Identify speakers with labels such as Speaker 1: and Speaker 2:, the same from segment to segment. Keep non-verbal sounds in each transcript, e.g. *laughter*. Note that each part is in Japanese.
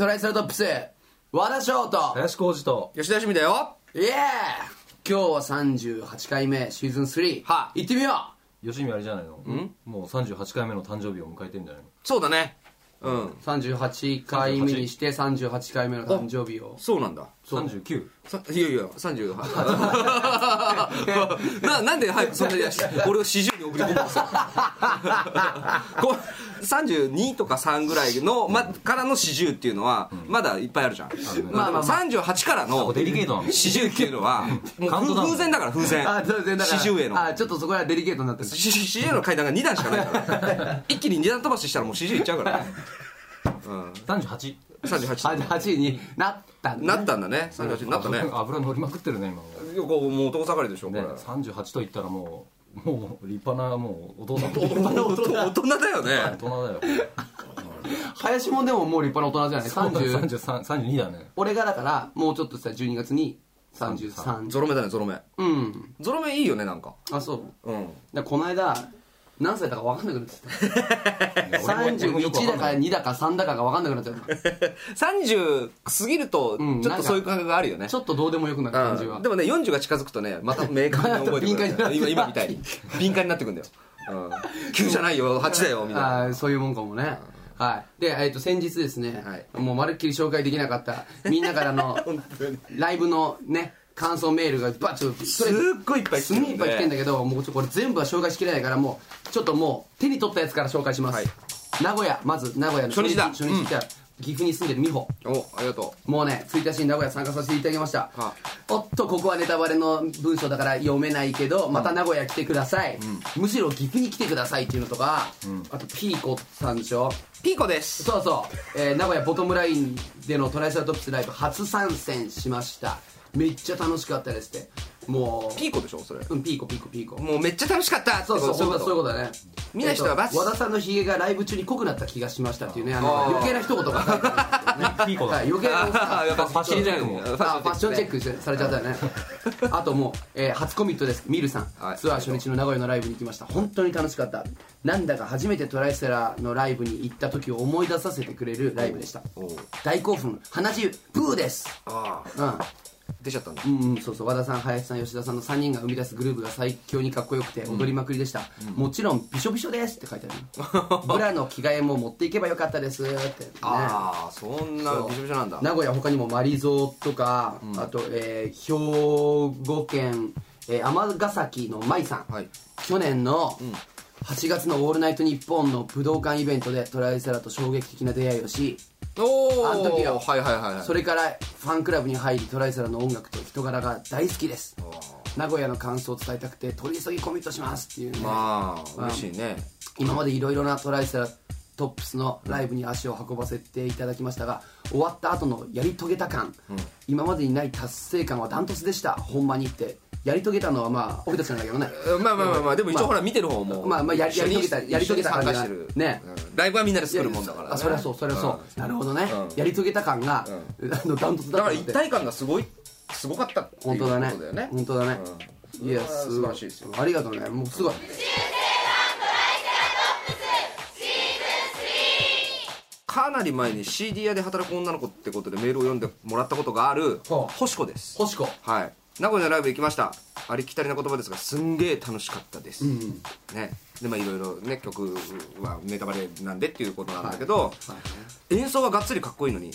Speaker 1: トライセラトップス。和田翔と。
Speaker 2: 林浩二と。
Speaker 3: 吉田趣味だよ。
Speaker 1: イエーイ。今日は38回目シーズン3
Speaker 3: は
Speaker 1: 行ってみよ
Speaker 2: 吉見あれじゃないの？もう38回目の誕生日を迎えてんじゃないの？
Speaker 3: そうだね。うん。
Speaker 1: う38回目にして38回目の誕生日を。
Speaker 3: そうなんだ。
Speaker 2: 39
Speaker 3: さいやいや38 *laughs* ななんで早くそんなに俺を40に送り込むんですよ。*laughs* こう32とか3ぐらいの、ま、からの40っていうのはまだいっぱいあるじゃん、
Speaker 1: まあまあまあ
Speaker 3: 38からの
Speaker 2: デリケートなの
Speaker 3: ？40っていうのは *laughs* もう風船だから風船。
Speaker 1: あそうですね。だから
Speaker 3: 40への。
Speaker 1: あちょっとそこらデリケートになってる。
Speaker 3: しし40の階段が2段しかないから。*laughs* 一気に2段飛ばししたらもう40いっちゃうから。ねうん。
Speaker 2: 38
Speaker 3: 38
Speaker 1: 8位になったんだね。
Speaker 3: なったんだね。38になったね。
Speaker 2: 油乗りまくってるね今。も
Speaker 3: いやこうもう男盛りでしょこれ、
Speaker 2: ね38と言ったらもうもう立派なもうお父さん
Speaker 3: 大人大人だよね。
Speaker 2: 大人だよ。
Speaker 1: 林もでももう立派な大人じゃない30
Speaker 2: 33 32だね。
Speaker 1: 俺がだからもうちょっとした12月に33
Speaker 3: ゾロ目だねゾロ目。
Speaker 1: うん。
Speaker 3: ゾロ目いいよねなんか。
Speaker 1: あそう。
Speaker 3: うん。
Speaker 1: だからこの間何歳だか分かんなくなってた。*laughs*
Speaker 2: 俺もよくわ
Speaker 1: 31だか
Speaker 2: かんない。
Speaker 1: 2だか3だかが分かんなくなっちゃった
Speaker 3: 30過ぎると
Speaker 1: うん
Speaker 3: ちょっとそういう感覚があるよね。
Speaker 1: ちょっとどうでもよくなる感じは。
Speaker 3: うん。でもね40が近づくとねまた明確に覚えてくる *laughs*
Speaker 1: 敏感になって
Speaker 3: 今今みたいに敏感になってくんだよ、うん、9じゃないよ8だよみたいな。
Speaker 1: そういうもんかもね。はい。で、えっと先日ですね、
Speaker 3: はい。
Speaker 1: もうまるっきり紹介できなかったみんなからの *laughs* ライブのね感想メールがバッと
Speaker 3: すっごいいっぱい来てるん
Speaker 1: いっぱい来てんだけどもうちょこれ全部は紹介しきれないからもうちょっともう手に取ったやつから紹介します、
Speaker 3: はい。
Speaker 1: 名古屋まず名古屋の
Speaker 3: 初日だ。
Speaker 1: 初日来た岐阜に住んでる美穂。
Speaker 3: おありがと
Speaker 1: もうね1日に名古屋参加させていただきました、
Speaker 3: は
Speaker 1: おっとここはネタバレの文章だから読めないけどまた名古屋来てください、むしろ岐阜に来てくださいっていうのとか、あとピーコさんでしょ？
Speaker 3: うピーコです。
Speaker 1: そうそう、えー名古屋ボトムラインでのトライサラトップスライブ初参戦しましためっちゃ楽しかったですって。もう。
Speaker 3: ピーコでしょそれ。
Speaker 1: うんピーコピーコピーコ。
Speaker 3: もうめっちゃ楽しかったって
Speaker 1: そうそうそういうことそういう
Speaker 3: こ
Speaker 1: ことだね。
Speaker 3: 見ない人はバチ
Speaker 1: えっと和田さんのひげがライブ中に濃くなった気がしましたっていうねあの
Speaker 3: あー。
Speaker 1: 余計な一言が書いてあるね。*laughs*
Speaker 2: ピーコだ。
Speaker 1: はい余計な
Speaker 3: あーやっぱ
Speaker 2: ファッションチェックも。
Speaker 1: あファッションチェックされちゃったよねあともう、えー初コミットです。ミルさん、
Speaker 3: はい。
Speaker 1: ツアー初日の名古屋のライブに行きました。本当に楽しかった。なんだか初めてトライセラのライブに行った時を思い出させてくれるライブでした。大興奮。鼻血プーです。
Speaker 3: あ
Speaker 1: うん。
Speaker 3: あ出ちゃったんだ。
Speaker 1: うんうん、そうそう。和田さん林さん吉田さんの3人が生み出すグループが最強にかっこよくて踊りまくりでした、もちろんびしょびしょですって書いてある。*laughs* ブラの着替えも持っていけばよかったですって、ね、
Speaker 3: ああそんなびしょびしょなんだ。
Speaker 1: 名古屋他にもマリゾーとか、あと、えー兵庫県えー尼、崎の舞さん、
Speaker 3: はい。
Speaker 1: 去年の8月の「オールナイトニッポン」の武道館イベントでトライセラと衝撃的な出会いをしあの時よ
Speaker 3: はいはいはいはい。
Speaker 1: それからファンクラブに入りトライセラの音楽と人柄が大好きです。名古屋の感想を伝えたくて取り急ぎコミットしますっていうね。
Speaker 3: まあ嬉しいね。
Speaker 1: 今までいろいろなトライセラトップスのライブに足を運ばせていただきましたが終わった後のやり遂げた感、今までにない達成感はダントツでした。ほんまにって。やり遂げたのはまあ俺たちなんだけどね。
Speaker 3: まあまあまあまあでも一応ほら見てる方も
Speaker 1: まあまあやり遂げたやり遂げた感じがね。
Speaker 3: うん。ライブはみんなで作るもんだからね。
Speaker 1: あそりゃそうそりゃそう、なるほどね、
Speaker 3: うん。
Speaker 1: やり遂げた感が、あのダントツだ
Speaker 3: だから一体感がすごいすごかったっていう
Speaker 1: 本当だね
Speaker 3: ことだよね
Speaker 1: 本当だね、
Speaker 3: うん
Speaker 1: いや
Speaker 3: 素晴らしいで。すよ
Speaker 1: ありがとうねもうすごい
Speaker 3: かなり前に CD 屋で働く女の子ってことでメールを読んでもらったことがある星子です。
Speaker 1: 星子。
Speaker 3: はい名古屋のライブ行きました。ありきたりな言葉ですがすんげえ楽しかったです、ね。でまあいろいろね曲はネタバレなんでっていうことなんだけど、演奏はがっつりかっこいいのに、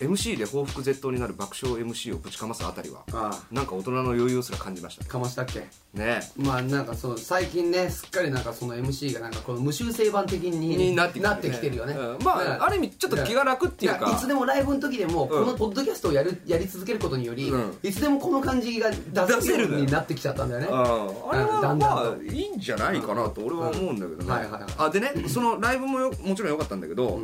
Speaker 3: MC で報復絶倒になる爆笑 MC をぶちかますあたりは
Speaker 1: あ
Speaker 3: なんか大人の余裕すら感じました
Speaker 1: かましたっけ？
Speaker 3: ね。
Speaker 1: まあなんかそう最近ねすっかりなんかその MC がなんかこの無修正版的に
Speaker 3: になってきて,、
Speaker 1: なってきてるよね、
Speaker 3: うん。ま
Speaker 1: だから
Speaker 3: あある意味ちょっと気が楽っていうか。
Speaker 1: いやいつでもライブの時でも、このポッドキャストをやるやり続けることにより、
Speaker 3: うん。
Speaker 1: いつでもこの感じが出せるようになってきちゃったんだよね。
Speaker 3: ああれはま
Speaker 1: と。
Speaker 3: あいいんじゃないかなと俺は思うんだけどね、
Speaker 1: はいはいはい。
Speaker 3: あでねそのライブもよもちろん良かったんだけど、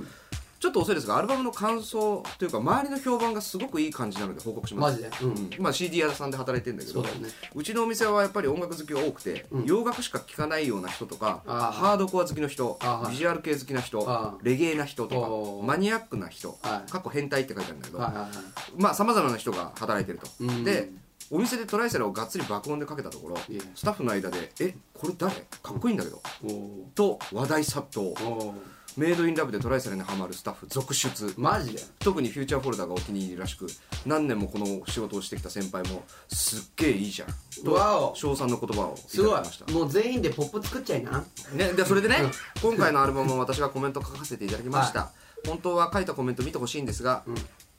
Speaker 3: ちょっと遅いですがアルバムの感想というか周りの評判がすごくいい感じなので報告します。
Speaker 1: マジで？うん。
Speaker 3: まあ、CD 屋さんで働いてるんだけど
Speaker 1: ね。
Speaker 3: うちのお店はやっぱり音楽好きが多くて、洋楽しか聴かないような人とかハードコア好きの人ビジュアル系好きな人レゲエな人とかマニアックな人
Speaker 1: はい。
Speaker 3: 過去変態って書いてあるんだけど、
Speaker 1: はいはいはい。
Speaker 3: まあさまざまな人が働いてると、
Speaker 1: うん。
Speaker 3: でお店でトライセラをがっつり爆音でかけたところスタッフの間で「えこれ誰？かっこいいんだけど。
Speaker 1: おお」
Speaker 3: と話題殺到。
Speaker 1: お
Speaker 3: メイドインラブでトライセラにハマるスタッフ続出。
Speaker 1: マジで？
Speaker 3: 特にフューチャーフォルダがお気に入りらしく何年もこの仕事をしてきた先輩もすっげえいいじゃん。と
Speaker 1: わお。
Speaker 3: 称賛の言葉をい
Speaker 1: すごい
Speaker 3: ただきました。
Speaker 1: もう全員でポップ作っちゃいな。
Speaker 3: ね、でそれでね今回のアルバムも私がコメント書かせていただきました、*laughs* 本当は書いたコメント見てほしいんですが、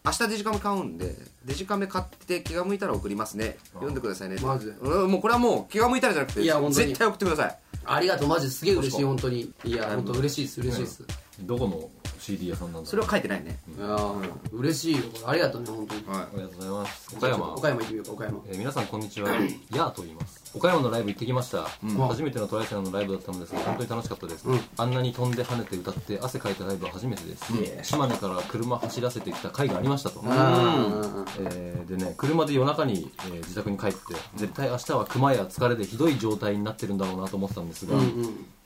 Speaker 3: 明日デジカメ買うんでデジカメ買って気が向いたら送りますね。読んでくださいね。
Speaker 1: マジで。
Speaker 3: うんもうこれはもう気が向いたらじゃなくて
Speaker 1: いや本当に。
Speaker 3: 絶対送ってください。
Speaker 1: ありがとうマジすげえ嬉しい本当に。いや
Speaker 3: うん。
Speaker 1: 本当嬉しいです嬉しいです。
Speaker 2: どこの CD 屋さんなんだ
Speaker 3: それは書いてないね。
Speaker 1: いやー嬉しいよ。ありがとうね本当に。
Speaker 3: は
Speaker 2: ありがとうございます。岡山。
Speaker 1: 岡山。行ってみようか岡山。
Speaker 2: えー皆さんこんにちは。*laughs* ヤーと言います岡山のライブ行ってきました、初めてのトライセラのライブだったのですが本当に楽しかったです、あんなに飛んで跳ねて歌って汗かいたライブは初めてです、島根から車走らせてきた回がありましたと、
Speaker 1: あ
Speaker 2: えーでね車で夜中に、えー自宅に帰って絶対明日は熊や疲れでひどい状態になってるんだろうなと思ってたんですが、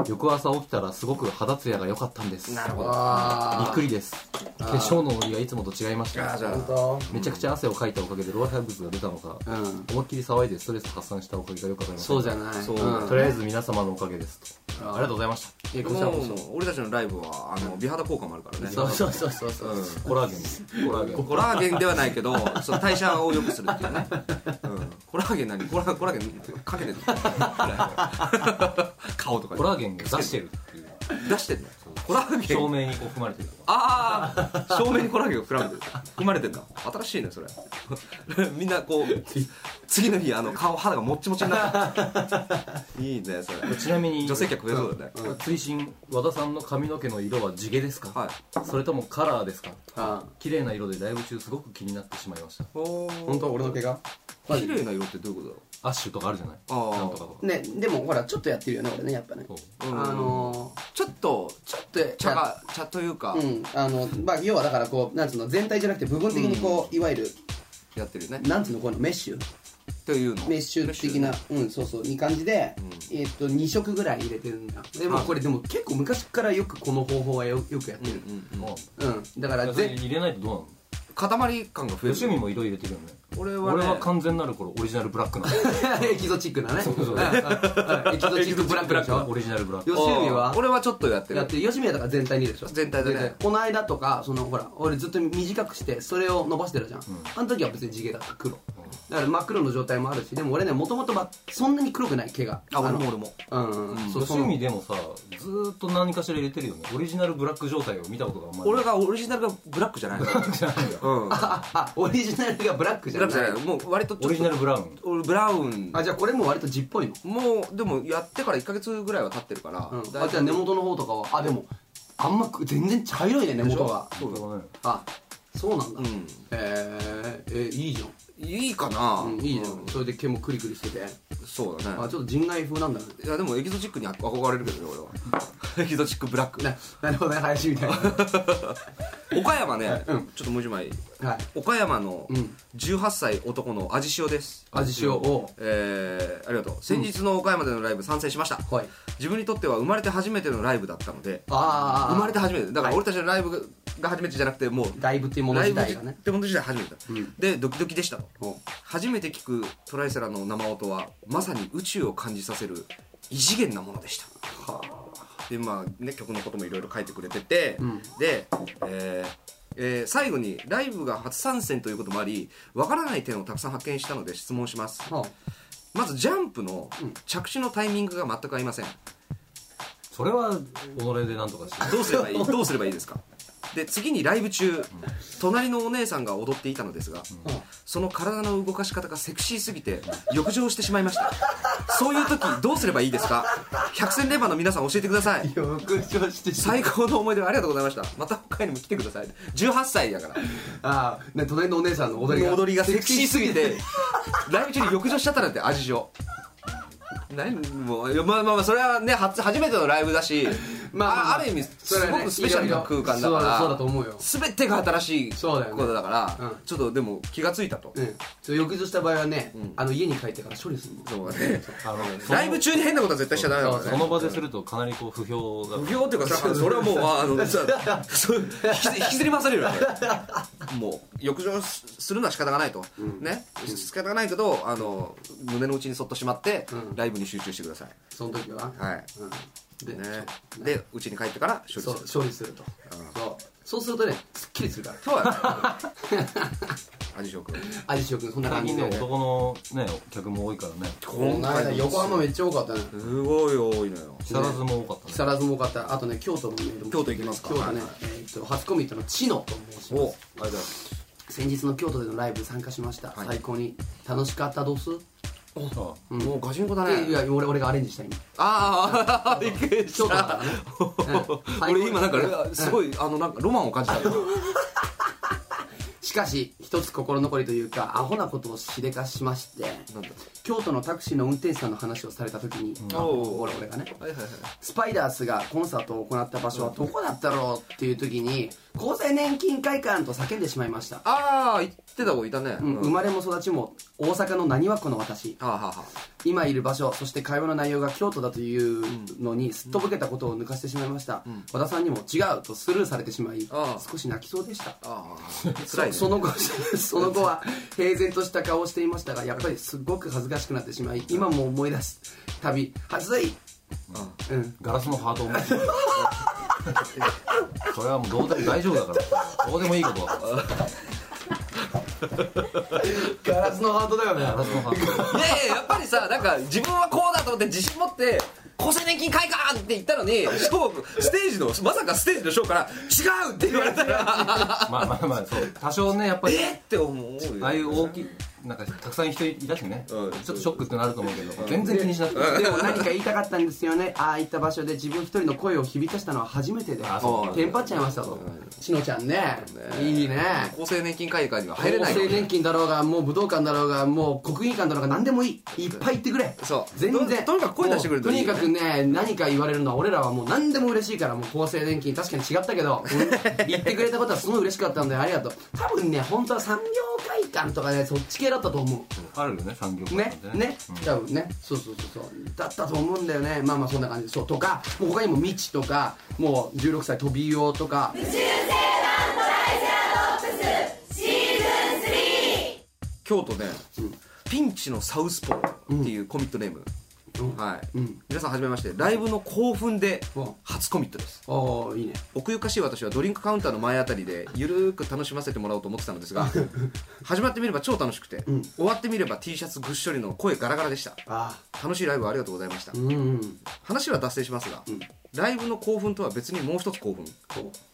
Speaker 2: 翌朝起きたらすごく肌ツヤが良かったんです。
Speaker 3: なるほど。
Speaker 1: あ
Speaker 2: びっくりです。化粧のノリがいつもと違いました。
Speaker 3: あーじゃあ。
Speaker 1: 本
Speaker 2: めちゃくちゃ汗をかいたおかげで老廃物が出たのか、
Speaker 1: 当うん。
Speaker 2: 思いっきり騒いでストレス発散したおかげがよくわかりました
Speaker 1: そうじゃない。
Speaker 3: そう。
Speaker 1: うん。
Speaker 2: とりあえず皆様のおかげですとありがとうございました。
Speaker 1: いやこちらこそ。
Speaker 3: 俺たちのライブはあの美肌効果もあるからね。
Speaker 1: そうそうそうそうそう。
Speaker 2: コラーゲンコラーゲン。
Speaker 3: コラーゲンではないけどその代謝を良くするっていうね、うん、コラーゲン何？コラコラーゲンかけてんの？*laughs* 顔とかに。
Speaker 2: コラーゲンが出してるっていう。
Speaker 3: 出してんの？コラーゲン。
Speaker 2: 照明にこう含まれてる
Speaker 3: ああ照明にコラーゲンが含まれてる含まれてんだ新しいねそれ。*laughs* みんなこう次の日あの顔肌がもっちもちになって *laughs* いいねそれ。
Speaker 2: ちなみに
Speaker 3: 女性客増えそうだね、
Speaker 2: 追伸和田さんの髪の毛の色は地毛ですか、
Speaker 3: はい。
Speaker 2: それともカラーですか？
Speaker 1: あ
Speaker 2: 綺麗な色でライブ中すごく気になってしまいました。
Speaker 3: お
Speaker 1: 本当俺の毛が？
Speaker 3: 綺麗な色ってどういうことだろ
Speaker 2: アッシュとかあるじゃない？なんとかとか。
Speaker 1: ねでもほらちょっとやってるよね俺ねやっぱね。あの
Speaker 3: ちょっと
Speaker 1: ーちょっと
Speaker 3: 茶が茶というか、
Speaker 1: うんあのまあ要はだからこうなんつうの全体じゃなくて部分的にこういわゆる
Speaker 3: やってるよね。
Speaker 1: なんつうのこのメッシュ。
Speaker 3: というの。
Speaker 1: メッシュ的なうんそうそういい感じでえっと2色ぐらい入れてるんだ。でもこれでも結構昔からよくこの方法はよよくやってる。
Speaker 3: うんうん
Speaker 2: まあ
Speaker 1: うん。だからぜ
Speaker 2: それ入れないとどうなの？
Speaker 3: 塊感が増える。
Speaker 2: 吉見も色入れてるよね
Speaker 3: 俺はね
Speaker 2: 俺は完全なる頃オリジナルブラックなの。*laughs*
Speaker 1: エキゾチックなね。
Speaker 2: そうそう
Speaker 1: う。んうん。うん。エキゾチックブラックでしょ？
Speaker 2: オリジナルブラック。
Speaker 1: 吉見は？
Speaker 3: 俺はちょっとやってる。
Speaker 1: やってる吉見はだから全体にでしょ？
Speaker 3: 全体でね。
Speaker 1: この間とかそのほら俺ずっと短くしてそれを伸ばしてるじゃん、あの時は別に地毛だった。黒。だから真っ黒の状態もあるしでも俺ねもともとそんなに黒くない毛が。
Speaker 3: あ俺
Speaker 1: の
Speaker 3: も俺も。
Speaker 1: うんうんうん。そうそ
Speaker 2: 吉でもさずーっと何かしら入れてるよね。オリジナルブラック状態を見たことがあんまり
Speaker 3: 俺がオリジナルがブラックじゃない *laughs* うん。
Speaker 1: ああオリジナルがブラックじゃ
Speaker 3: ッ
Speaker 1: ない
Speaker 3: クじゃないもう割とちょっと
Speaker 2: オリジナルブラウン。
Speaker 3: 俺ブラウン。
Speaker 1: あじゃあこれも割と地っぽいの、
Speaker 3: もうでもやってから1か月ぐらいは経ってるから、
Speaker 1: うん、
Speaker 3: だいぶ
Speaker 1: あじゃあ根元の方とかはあでもあんまく全然茶色いね根元が。
Speaker 2: そうだね。
Speaker 1: あそうなんだ、
Speaker 3: うん。
Speaker 1: えー、えいいじゃん
Speaker 3: いいかな、
Speaker 1: うん、いいじゃん、
Speaker 3: うん。
Speaker 1: それで毛もクリクリしてて。
Speaker 3: そうだね。
Speaker 1: あちょっと人外風なんだ。ね
Speaker 3: いやでもエキゾチックに憧れるけどね俺は。エキゾチックブラック。
Speaker 1: ななるほどね林みたいな。*laughs*
Speaker 3: 岡山ね、
Speaker 1: うん。
Speaker 3: ちょっともう一枚。
Speaker 1: はい。
Speaker 3: 岡山の
Speaker 1: うん。
Speaker 3: 18歳男の味塩です。
Speaker 1: 味塩を
Speaker 3: えー、ありがとう。先日の岡山でのライブ参戦しました、
Speaker 1: はい。
Speaker 3: 自分にとっては生まれて初めてのライブだったので
Speaker 1: ああ
Speaker 3: 生まれて初めて。だから俺たちのライブが初めてじゃなくてもう
Speaker 1: ライブっていうもの
Speaker 3: ライブ
Speaker 1: 自体がね。
Speaker 3: ってもの自体初めてだ、
Speaker 1: うん。
Speaker 3: でドキドキでした。と
Speaker 1: お。
Speaker 3: 初めて聞くトライセラの生音はまさに宇宙を感じさせる異次元なものでした。
Speaker 1: は
Speaker 3: でまあね曲のこともいろいろ書いてくれてて、
Speaker 1: ん。
Speaker 3: で、えーえー最後にライブが初参戦ということもありわからない点をたくさん発見したので質問します。
Speaker 1: あ。は
Speaker 3: まずジャンプの着地のタイミングが全く合いません。
Speaker 2: それは己でなんとかして。
Speaker 3: どうすればいい？どうすればいいですか？で次にライブ中隣のお姉さんが踊っていたのですが、その体の動かし方がセクシーすぎて浴場してしまいました。そういう時どうすればいいですか？百戦錬磨の皆さん教えてください。
Speaker 1: 浴場してし
Speaker 3: 最高の思い出をありがとうございました。また北海道にも来てください。18歳だから。
Speaker 1: ああね隣のお姉さんの踊りが
Speaker 3: 踊りがセクシーすぎてライブ中に浴場しちゃったなんて。味塩何もうまあまあまあそれはね初初めてのライブだし
Speaker 1: まあまあまあ。
Speaker 3: あある意味
Speaker 1: それはね
Speaker 3: すごくスペシャルな空間だか
Speaker 1: そうだそうだと
Speaker 3: ら
Speaker 1: 思うよ。
Speaker 3: 全てが新しいことだから
Speaker 1: うん
Speaker 3: ちょっとでも気がついたと。
Speaker 1: うん。そう浴場した場合はね、
Speaker 3: ん。
Speaker 1: あの家に帰ってから処理するの。
Speaker 3: そうね。
Speaker 2: あの
Speaker 3: ライブ中に変なことは絶対しちゃダメだからね。
Speaker 2: その場でするとかなりこう不評が
Speaker 3: 不評っていうかさそれはもうあの引きずり回されるよねもう浴場するのは仕方がないと、ね仕方がないけどあの胸の内にそっとしまって、
Speaker 1: うん
Speaker 3: ライブに集中してください
Speaker 1: その時は
Speaker 3: はい
Speaker 1: うんで
Speaker 3: ね。で家に帰ってから処理す
Speaker 1: そう
Speaker 3: る
Speaker 1: 勝利すると。そう。そうするとねすっきりするから。
Speaker 3: 今日は味翔くん
Speaker 1: 味塩君。そんな
Speaker 2: 最近ね
Speaker 1: 感じで。
Speaker 2: 男のね客も多いからね。
Speaker 1: この。間横浜めっちゃ多かったね。
Speaker 3: すごい多いのよ。
Speaker 2: 木更津も多かったね。
Speaker 1: 木更津も多かった。あとね京都もね
Speaker 3: 京都行きますか。
Speaker 1: 京都ね、
Speaker 3: はいはい。
Speaker 1: えーっと初コミットの知野と申します。
Speaker 3: おありがとうございます。
Speaker 1: 先日の京都でのライブ参加しました、
Speaker 3: はい。
Speaker 1: 最高に。楽しかったどうす？
Speaker 2: あ
Speaker 3: もうガチンコだね。
Speaker 1: いや俺俺がアレンジした今
Speaker 3: ああびっくりした。
Speaker 1: らね、うん
Speaker 3: 俺今なんかすごいあのなんかロマンを感じたよ
Speaker 1: しかし一つ心残りというかアホなことをしでかしまして京都のタクシーの運転手さんの話をされた時に、あ
Speaker 3: おう。
Speaker 1: 俺俺がね。
Speaker 3: はいはいはい。
Speaker 1: スパイダースがコンサートを行った場所はどこだったろうっていう時に厚生年金会館と叫んでしまいました、
Speaker 3: ああ言ってた子いたね。
Speaker 1: うん生まれも育ちも大阪の浪速区の私。
Speaker 3: はあはあはあ。
Speaker 1: 今いる場所そして会話の内容が京都だというのにすっとぼけたことを抜かしてしまいました、和田さんにも違うとスルーされてしまい少し泣きそうでした。
Speaker 3: ああ辛いね。
Speaker 1: そその後 *laughs* その後は平然とした顔をしていましたがやっぱりすごく恥ずかしくなってしまい今も思い出す旅恥い。うん。
Speaker 2: ガラスのハートを持って。る *laughs* *laughs* それはもうどうでも大丈夫だから。どうでもいいことだから。
Speaker 1: ガラスのハートだよね。
Speaker 2: ガラスのハート。
Speaker 3: いやいややっぱりさなんか自分はこうだと思って自信持って厚生年金会館って言ったのにショーステージのまさかステージのショーから違うって言われたら。
Speaker 2: まあまあまあそう。多少ねやっぱり。
Speaker 3: えって思うよ。
Speaker 2: ああいう大きいなんかたくさん人いたしね、
Speaker 3: うん。
Speaker 2: ちょっとショックってなると思うけど、全然気にしなくて、
Speaker 1: でも何か言いたかったんですよね。ああいった場所で自分一人の声を響かしたのは初めてで。
Speaker 2: あそう
Speaker 1: テンパっちゃいましたとしのちゃんね。いいね。
Speaker 3: 厚生年金会館には入れない
Speaker 1: 厚生年金だろうがもう武道館だろうがもう国技館だろうが何でもいい。いっぱい言ってくれ。
Speaker 3: そう。
Speaker 1: 全然。
Speaker 3: ととにかく声出してくれると
Speaker 1: にかくね何か言われるのは俺らはもう何でも嬉しいからもう厚生年金確かに違ったけど、*laughs* うん。言ってくれたことはすごい嬉しかったんでありがとう。多分ね本当は産業会館とかねそっち系だったと思
Speaker 2: あるよね、産業
Speaker 1: ね。
Speaker 2: なん。て
Speaker 1: ね多分ねそうそうそうそう。だったと思うんだよね。まあまあそんな感じ。そうとかもう他にも未知とかもう16歳飛びようとか。
Speaker 3: 京都ね、ピンチのサウスポーっていうコミットネーム、
Speaker 1: うん
Speaker 3: はい、
Speaker 1: うん。
Speaker 3: 皆さんはじめまして。ライブの興奮で
Speaker 1: うん。
Speaker 3: 初コミットです。
Speaker 1: おおいいね。
Speaker 3: 奥ゆかしい私はドリンクカウンターの前あたりでゆるーく楽しませてもらおうと思ってたのですが *laughs* 始まってみれば超楽しくて、
Speaker 1: ん。
Speaker 3: 終わってみれば T シャツぐっしょりの声ガラガラでした。
Speaker 1: あ
Speaker 3: 楽しいライブありがとうございました、
Speaker 1: うんうん
Speaker 3: 話は脱線しますが、ライブの興奮とは別にもう一つ興奮。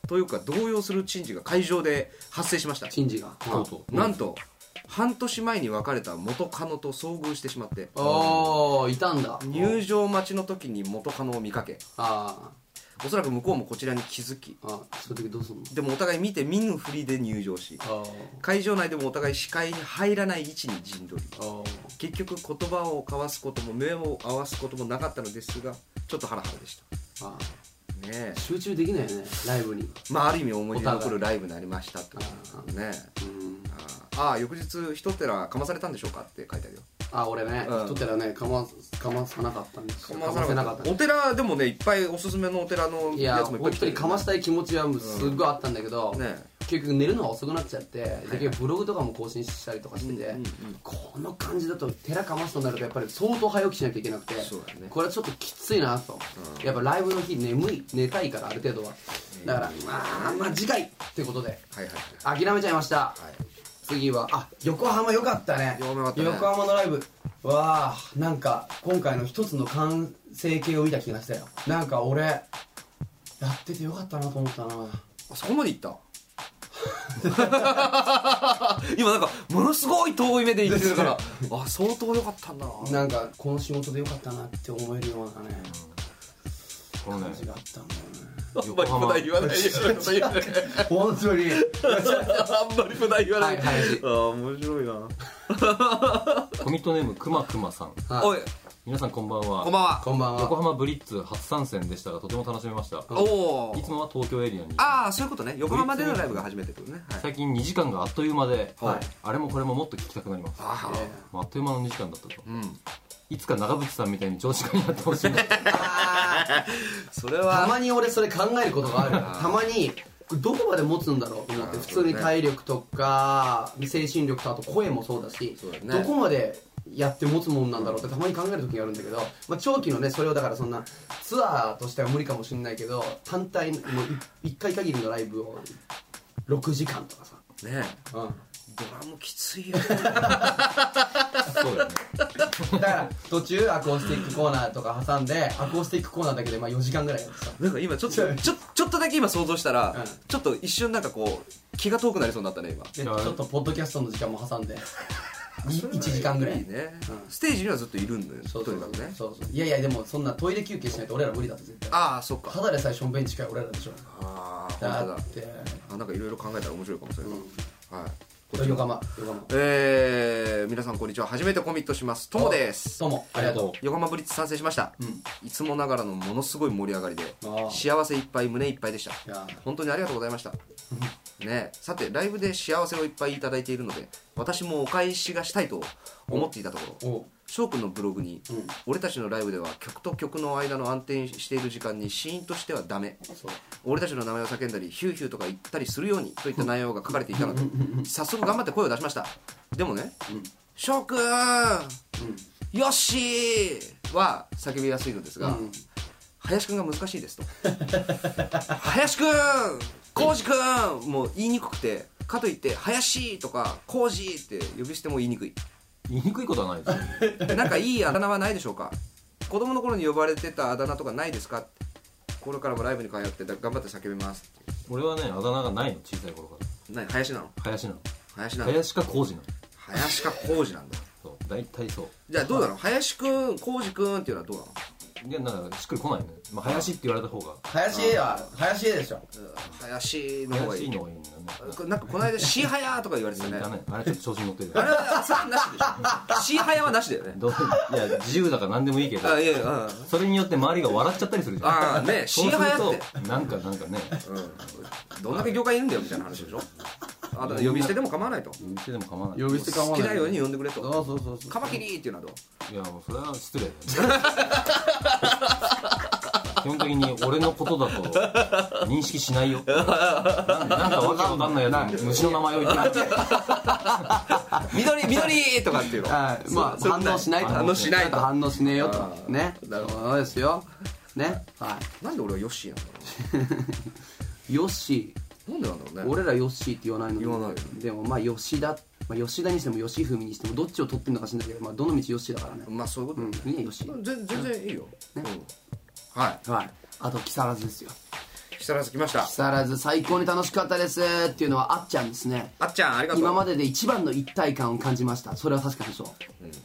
Speaker 3: というか動揺する珍事が会場で発生しました。
Speaker 1: 珍事が。
Speaker 3: なんと半年前に別れた元カノと遭遇してしまって。
Speaker 1: ああいたんだ。
Speaker 3: 入場待ちの時に元カノを見かけ。
Speaker 1: あ
Speaker 3: おそらく向こうもこちらに気づき。
Speaker 1: あそういう時どうすんの？
Speaker 3: でもお互い見て見ぬふりで入場し
Speaker 1: あ
Speaker 3: 会場内でもお互い視界に入らない位置に陣取り。
Speaker 1: あ
Speaker 3: 結局言葉を交わすことも目を合わすこともなかったのですがちょっとハラハラでし
Speaker 1: ああ
Speaker 3: たねえ。
Speaker 1: 集中できないよねライブに。
Speaker 3: まあある意味思い。出に残るライブになりましたってことね。
Speaker 1: うん
Speaker 3: ああ翌日一寺かまされたんでしょうかって書いてあるよ。
Speaker 1: あ俺ね
Speaker 3: うん。
Speaker 1: 一寺ねかまかまさなかったんですよ。
Speaker 3: かまさなかった。お
Speaker 1: か
Speaker 3: 寺でもねいっぱいおすすめのお寺の
Speaker 1: いや
Speaker 3: やつもいっぱい
Speaker 1: 本当にかましたい気持ちはすっごいあったんだけど、
Speaker 3: ね。
Speaker 1: 結局寝るのが遅くなっちゃって、で結局ブログとかも更新したりとかしてて、この感じだと寺かますとなるとやっぱり相当早起きしなきゃいけなくて
Speaker 3: そうだね。
Speaker 1: これはちょっときついなと、やっぱライブの日眠い寝たいからある程度は。だからまあまあ次回ってことで
Speaker 3: はいはい。
Speaker 1: 諦めちゃいました。
Speaker 3: はい
Speaker 1: 次はあ横浜よかったね。
Speaker 3: 横浜よかったね。
Speaker 1: 横浜のライブ。わあなんか今回の一つの完成形を見た気がしたよ。なんか俺やっててよかったなと思ったな。
Speaker 3: あそこまで行った？*laughs* 今なんかものすごい遠い目で言ってるから *laughs* あ相当良かったんだな。
Speaker 1: なんかこの仕事でよかったなって思えるようなね
Speaker 2: このね。
Speaker 1: 感じがあったんだよね
Speaker 3: あんまり普段言わないよ
Speaker 1: 本当に。*laughs*
Speaker 3: あんまり普段言わない。
Speaker 1: はいはい。
Speaker 3: ああ面白いな。
Speaker 2: コミットネームくまくまさん。
Speaker 1: はい。
Speaker 3: おい。
Speaker 2: 皆さんこんばんは。
Speaker 3: こんばんは。
Speaker 1: こんばん
Speaker 2: 横
Speaker 1: は
Speaker 2: 浜ブリッツ初参戦でしたがとても楽しめました。
Speaker 3: おお
Speaker 2: いつもは東京エリアに。
Speaker 3: ああそういうことね。横浜でのライブが初めてとね。はい
Speaker 2: 最近2時間があっという間で、
Speaker 3: はい。
Speaker 2: あれもこれももっと聞きたくなります。
Speaker 3: あ
Speaker 1: え
Speaker 2: まああっという間の2時間だったと。
Speaker 3: うん
Speaker 2: いつか長渕さんみたいに長時間になってほしいな。*laughs*
Speaker 3: それ
Speaker 1: た
Speaker 3: は
Speaker 1: まに俺それ考えることがあるたまにどこまで持つんだろうと思って普通に体力とか精神力とあと声もそうだし
Speaker 3: ね。
Speaker 1: どこまでやって持つもんなんだろうってたまに考える時があるんだけど、まあ、長期のねそれをだからそんなツアーとしては無理かもしれないけど単体のもう1回限りのライブを6時間とかさ、
Speaker 3: ね。
Speaker 1: うん、
Speaker 3: ドラムきついよね。
Speaker 2: そうだよね。
Speaker 1: だから途中アコースティックコーナーとか挟んでアコースティックコーナーだけでまあ4時間ぐらいやってさ
Speaker 3: なんか今ちょっとちょちょっとだけ今想像したら、
Speaker 1: うん。
Speaker 3: ちょっと一瞬なんかこう気が遠くなりそうになったね今。
Speaker 1: でちょっとポッドキャストの時間も挟んで1時間ぐらい。
Speaker 3: いいね、
Speaker 1: うん。
Speaker 3: ステージにはずっといるんだよ
Speaker 1: そうそう
Speaker 3: とにかくね。
Speaker 1: そうそう。いやいやでもそんなトイレ休憩しないと俺ら無理だって絶対。
Speaker 3: ああそっか。
Speaker 1: ただで最初のベンチかい俺らでしょ。
Speaker 3: ああ
Speaker 1: だ
Speaker 3: 本当だ。
Speaker 1: って。
Speaker 3: あなんかいろいろ考えたら面白いかもしれない、はい
Speaker 1: 横浜横浜。
Speaker 3: えー、皆さんこんにちは。初めてコミットします。ともです。
Speaker 1: どうもありがとう。
Speaker 3: 横浜ブリッツ参戦しました、いつもながらのものすごい盛り上がりで幸せいっぱい胸いっぱいでした。
Speaker 1: いや
Speaker 3: 本当にありがとうございました。ねさてライブで幸せをいっぱいいただいているので私もお返しがしたいと思っていたところ
Speaker 1: お
Speaker 3: 翔くんのブログに、
Speaker 1: ん。
Speaker 3: 俺たちのライブでは曲と曲の間の安定している時間にシーンとしてはダメ。
Speaker 1: そう。
Speaker 3: 俺たちの名前を叫んだりヒューヒューとか言ったりするようにといった内容が書かれていたので早速頑張って声を出しました。でもね「翔くんよっしー!」は叫びやすいのですが、
Speaker 1: うん。
Speaker 3: 林くんが難しいですと。*laughs* 林くん浩二くんもう言いにくくてかといって林とか浩二って呼び捨ても言いにくい
Speaker 2: 言いにくいことはないです。よ *laughs*
Speaker 3: なんかいいあだ名はないでしょうか？子供の頃に呼ばれてたあだ名とかないですか？これからもライブに通ってだ頑張って叫びます。
Speaker 2: 俺はねあだ名がないの小さい頃から。
Speaker 3: 何林なの？
Speaker 2: 林なの。
Speaker 3: 林なの？
Speaker 2: 林か浩二なの。
Speaker 3: 林か浩二なんだ。
Speaker 2: そう大体そう。
Speaker 3: じゃあどうなの林くん浩二くんっていうのはどうなの？
Speaker 2: いやなんかしっくりこないね、まあ、林って言われた方が。
Speaker 1: 林は林でしょ。
Speaker 3: 林の方がいい。
Speaker 2: 林の方がいいんだよね。
Speaker 3: こなんかこの間シーハヤとか言われてたね。
Speaker 2: だねあれちょっと調子に乗ってる
Speaker 3: あれはそれなしでしょ。シーハヤはなしだよね。
Speaker 2: どういや自由だから何でもいいけど。
Speaker 3: あいやいやうん。
Speaker 2: それによって周りが笑っちゃったりするじゃん。
Speaker 3: ああねシ
Speaker 2: そうする
Speaker 3: ーハヤって。
Speaker 2: となんかなんかね。
Speaker 3: うん。どんだけ業界いるんだよみたいな話でしょあ呼び捨てでも構わないと。好
Speaker 2: 店でも構わない。
Speaker 1: 呼び捨てかも
Speaker 3: きなように呼んでくれと。
Speaker 1: そうそうそうそう。
Speaker 3: カマキリっていうのはどう？
Speaker 2: いやもうそれは失礼。だよね基本的に俺のことだと認識しないよ。なんなんかわけわかんないやつに虫の名前を言ってる
Speaker 3: 緑緑とかっていうの。
Speaker 1: あーまあ
Speaker 3: そ
Speaker 1: 反応しないと。
Speaker 3: 反応しないと。
Speaker 1: 反応しねえよ
Speaker 3: あ
Speaker 1: と
Speaker 3: ー。
Speaker 1: ね。
Speaker 3: なるほ
Speaker 1: そうですよ。ね。は
Speaker 3: なんで俺はヨッシーなんだろ
Speaker 1: い *laughs* ヨッシ
Speaker 3: うなんでなんだろう
Speaker 1: ー
Speaker 3: ね。
Speaker 1: 俺らヨッシーって言わないのに
Speaker 3: 言わないよ
Speaker 1: でもまあ吉田まあ吉田にしても吉文にしてもどっちを取ってんのか知んないけどまあどの道ヨッシーだからね。
Speaker 3: まあそういうこと
Speaker 1: うん
Speaker 3: ね
Speaker 1: いいねヨッシー。
Speaker 3: 全全然いいよ。うん。はい。
Speaker 1: はい。あと木更津ですよ
Speaker 3: 木更津来ました。
Speaker 1: 木更津最高に楽しかったですっていうのはあっちゃんですね。
Speaker 3: あっちゃんありがとう。
Speaker 1: 今までで一番の一体感を感じました。それは確かにそう。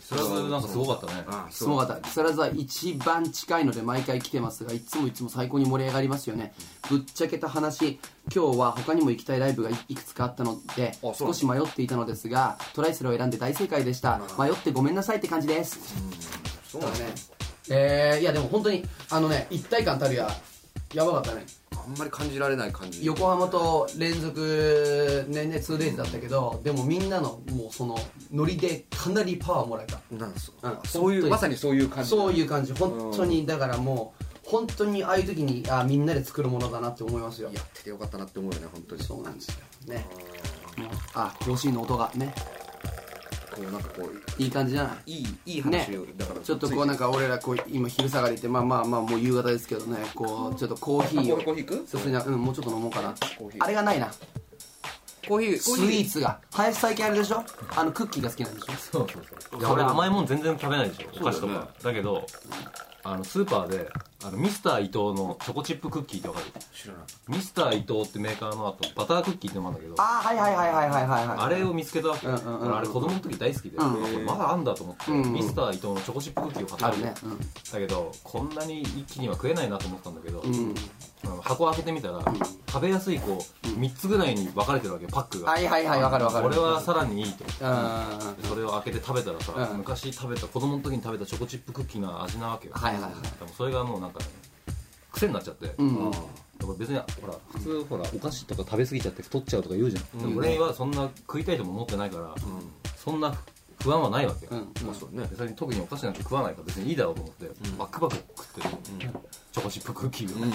Speaker 2: それはなんかすごかったね。
Speaker 3: あ
Speaker 1: すごかった。木更津は一番近いので毎回来てますがいつもいつも最高に盛り上がりますよね。ぶっちゃけた話今日は他にも行きたいライブがいいくつかあったので少し迷っていたのですがトライセルを選んで大正解でした。迷ってごめんなさいって感じです。
Speaker 3: そうだ。ね
Speaker 1: えー、いやでも本当にあのね一体感たるややばかったね
Speaker 3: あんまり感じられない感じ。
Speaker 1: 横浜と連続年々 2days だったけどでもみんなのもうそのノリでかなりパワーもらえた。
Speaker 3: なんです
Speaker 1: うん。
Speaker 3: そういうまさにそういう感じ。
Speaker 1: そういう感じ。本当にだからもう本当にああいう時にあみんなで作るものだなって思いますよ。
Speaker 3: やっててよかったなって思うよね本当に。
Speaker 1: そうなんですよ。ね。もうあ甲子園の音がね
Speaker 3: こうなんかこう
Speaker 1: いい感じじゃない？
Speaker 3: いいいい
Speaker 1: ね
Speaker 3: 話をだから
Speaker 1: ちょっとこうなんか俺らこう今昼下がりってまあまあまあもう夕方ですけどね。こうちょっとコーヒーを。
Speaker 3: コーヒー行く？
Speaker 1: すすいなうんもうちょっと飲もうかな。
Speaker 3: コーヒー。
Speaker 1: あれがないな。
Speaker 3: コーヒー
Speaker 1: スイーツが。林最近あれでしょ？あのクッキーが好きなんでしょ？
Speaker 2: そうそうそう。いや俺甘いもん全然食べないでしょ。お菓子とか。だけどあのスーパーであのミスター伊藤のチョコチップクッキーってわかる？
Speaker 3: 知らない
Speaker 2: ミスター伊藤ってメーカーのあとバタークッキーってのもあるんだけど
Speaker 1: あーはいはいはいはいはいはいはい
Speaker 2: あれを見つけたわけ。よ、
Speaker 1: うんうんうん。
Speaker 2: 俺あれ子供の時大好きで、
Speaker 1: うん
Speaker 2: これまだあんだと思って、
Speaker 1: うん
Speaker 2: ミスター伊藤のチョコチップクッキーを買った
Speaker 1: る。ん。
Speaker 2: だけどこんなに一気には食えないなと思ったんだけど、
Speaker 1: うん
Speaker 2: 箱開けてみたら、食べやすいこう3つぐらいに分かれてるわけよパックが、
Speaker 1: はいはいはいわかるわかる
Speaker 2: これはさらにいいと。それを開けて食べたらさ、
Speaker 1: うん。
Speaker 2: 昔食べた子供の時に食べたチョコチップクッキーの味なわけよ、
Speaker 1: はいはいはい。
Speaker 2: でもそれがもうなんかね癖になっちゃって、
Speaker 1: うん
Speaker 2: だから別にほら普通ほらお菓子とか食べ過ぎちゃって太っちゃうとか言うじゃん、俺はそんな食いたいとも思ってないから、そんな不安はないわけよ、
Speaker 1: うん
Speaker 3: まあそうね。
Speaker 2: 別に特にお菓子なんて食わないから別にいいだろうと思って、バックバック食ってる、チョコチップクッキーをね、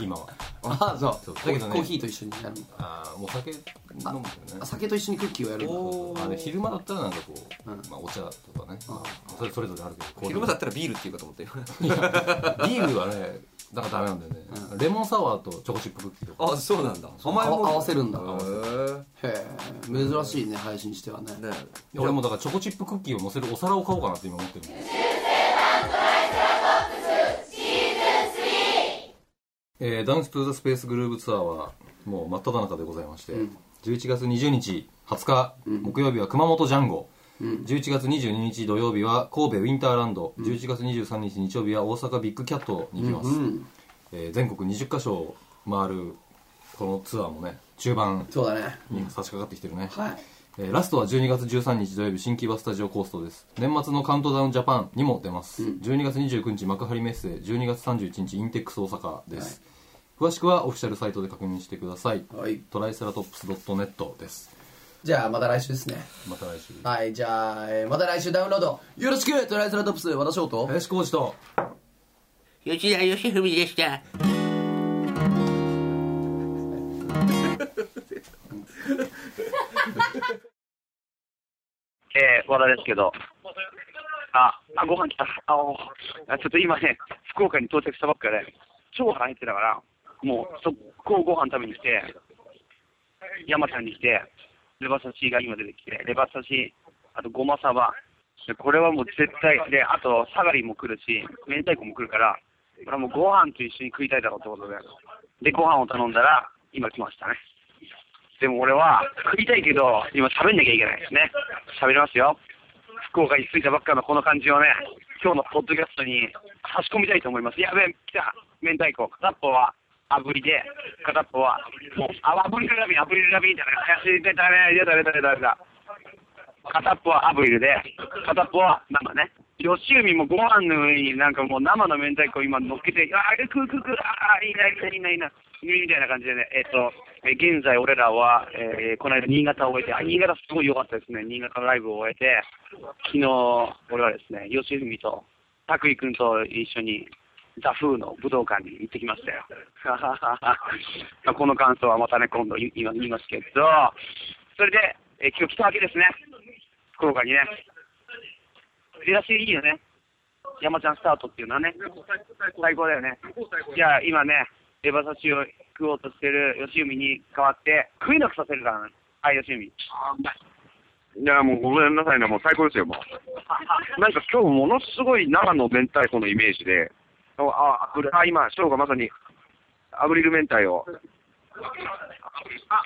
Speaker 2: 今は。
Speaker 1: ああそう。
Speaker 2: そう。だけどね。
Speaker 1: コーヒーと一緒にやる
Speaker 2: ああお酒飲むんだよね。
Speaker 1: あ酒と一緒にクッキーをやるんだ。
Speaker 2: あで昼間だったらなんかこう、
Speaker 1: うん。
Speaker 2: まあ、お茶とかね、まあ、それそれぞれあるけど
Speaker 3: 昼間だったらビールっていうかと思ったよ。
Speaker 2: いやビールはね *laughs* だからダメなんだよね、レモンサワーとチョコチップクッキーとか。
Speaker 3: あそうなんだ。お
Speaker 1: あ
Speaker 3: 前も
Speaker 1: 合わせるんだ。
Speaker 3: へ
Speaker 1: へえ珍しいね配信してはね。
Speaker 3: えね
Speaker 2: 俺もだからチョコチップクッキーを乗せるお皿を買おうかなって今思ってるえー、ダンス・トゥ・ザ・スペース・グルーブツアーはもう真っ只中でございまして、11月20日20日、木曜日は熊本ジャンゴ、11月22日土曜日は神戸ウィンターランド、11月23日日曜日は大阪ビッグキャットに行きます、
Speaker 1: うん
Speaker 2: えー全国20カ所を回るこのツアーもね中盤
Speaker 1: そうだね。
Speaker 2: に差し掛かってきてるね、
Speaker 1: はい。
Speaker 2: えーラストは12月13日土曜日新木場スタジオコーストです。年末のカウントダウンジャパンにも出ます、12月29日幕張メッセ12月31日インテックス大阪です、詳しくはオフィシャルサイトで確認してください、
Speaker 1: はい。
Speaker 2: トライセラトップス .net です
Speaker 1: じゃあまた来週ですね。
Speaker 2: また来週。
Speaker 1: はいじゃあ、えーまた来週ダウンロード。よろしく。トライセラトップス和田翔と
Speaker 2: 林浩二と。
Speaker 4: 吉田義文でした。
Speaker 5: えー、和田ですけど、あ、あ、ご飯来た。あ、おあちょっと今ね、福岡に到着したばっかで、超腹減ってたから、もう速攻ご飯食べに来て、山ちゃんに来て、レバ刺しが今出てきて、レバ刺し、あとごまさば、これはもう絶対、で、あと、サガリも来るし、明太子も来るから、これはもうご飯と一緒に食いたいだろうってことで、で、ご飯を頼んだら、今来ましたね。でも俺は食いたいけど、今喋んなきゃいけないですね。喋りますよ。福岡に着いたばっかのこの感じをね、今日のポッドキャストに差し込みたいと思います。やべえ、来た。明太子。片っぽは炙りで、片っぽは、もう、あ、炙りラビン、炙りラビンじゃない。林出たね、出た出た出た出た。片っぽは炙りで、片っぽは生ね。吉海もご飯の上になんかもう生の明太子を今乗っけて、あ、食う食う食う、あ、いいな、いいな、いいな、いいな。みたいな感じでね、えっ、ーと、えー現在俺らは、えーこの間新潟を終えて、あ、新潟すごい良かったですね。新潟ライブを終えて、昨日、俺はですね、吉文と、拓井君と一緒に、ザ・フーの武道館に行ってきましたよ。ま *laughs* あこの感想はまたね、今度言いますけど、それで、えー今日来たわけですね。福岡にね。出だしいいよね。山ちゃんスタートっていうのはね。最高だよね。じゃあ今ね、レバ刺しを食おうとしてる吉海に代わって、食いなくさせるからね。はい、吉海。
Speaker 6: いや、もうごめんなさいね、もう最高ですよ、もう。*laughs* なんか今日ものすごい生の明太子のイメージで、あ、あ、これあ今、翔がまさに、アブリル明太を。あ、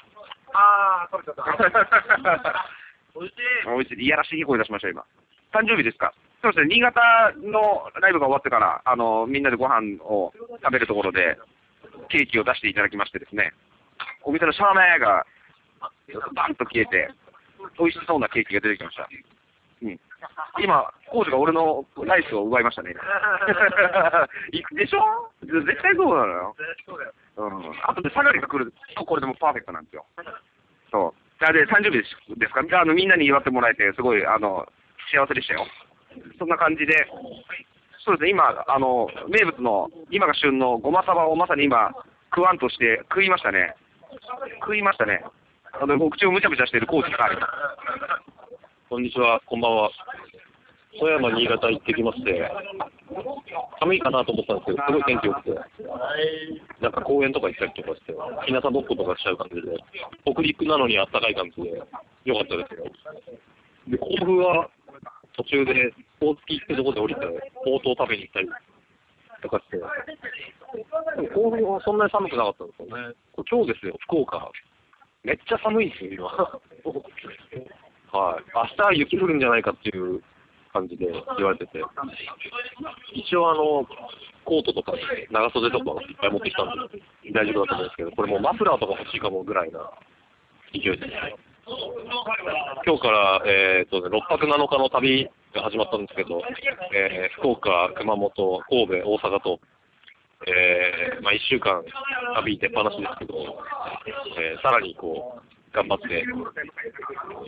Speaker 6: あー、取れちゃった。*laughs* おいしい。おいしい。いやらしい声出しました、今。誕生日ですかそうですね、新潟のライブが終わってから、あの、みんなでご飯を食べるところで、ケーキを出していただきましてですね、お店のシャーメーが、バンと消えて、美味しそうなケーキが出てきました。うん。今、コーチが俺のライスを奪いましたね。い *laughs* くでしょ？絶対そうなのよ。うん。あとでサガリが来ると、これでもパーフェクトなんですよ。*laughs* そう。あで、誕生日ですか？あの、みんなに祝ってもらえて、すごい、あの、幸せでしたよ。そんな感じで、そうですね、今、あの、名物の、今が旬のごまさばをまさに今、食わんとして食いましたね。食いましたね。あの、お口をむちゃむちゃしているコーチが。
Speaker 7: こんにちは、こんばんは。富山、新潟行ってきまして、寒いかなと思ったんですけど、すごい天気良くて、なんか公園とか行ったりとかして、日向ぼっことかしちゃう感じで、北陸なのにあったかい感じで、良かったですよ。で、甲府は途中で、大月ってとこで降りて、ほうとう食べに行ったりとかして、でも甲府はそんなに寒くなかったんですよね。今日ですよ、福岡。めっちゃ寒いんですよ、今。はい。明日雪降るんじゃないかっていう感じで言われてて。一応あの、コートとか長袖とかいっぱい持ってきたんで大丈夫だと思うんですけど、これもうマフラーとか欲しいかもぐらいな勢いですね。今日から、えーとね、6泊7日の旅が始まったんですけど、えー福岡、熊本、神戸、大阪と、えーまあ、1週間旅出っ放しですけど、えーさらにこう、頑張って、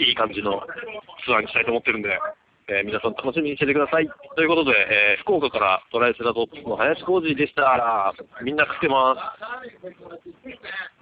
Speaker 7: いい感じのツアーにしたいと思ってるんで、えー皆さん楽しみにしててください。ということで、えー福岡からトライセラトップスの林浩二でした。みんな食ってます。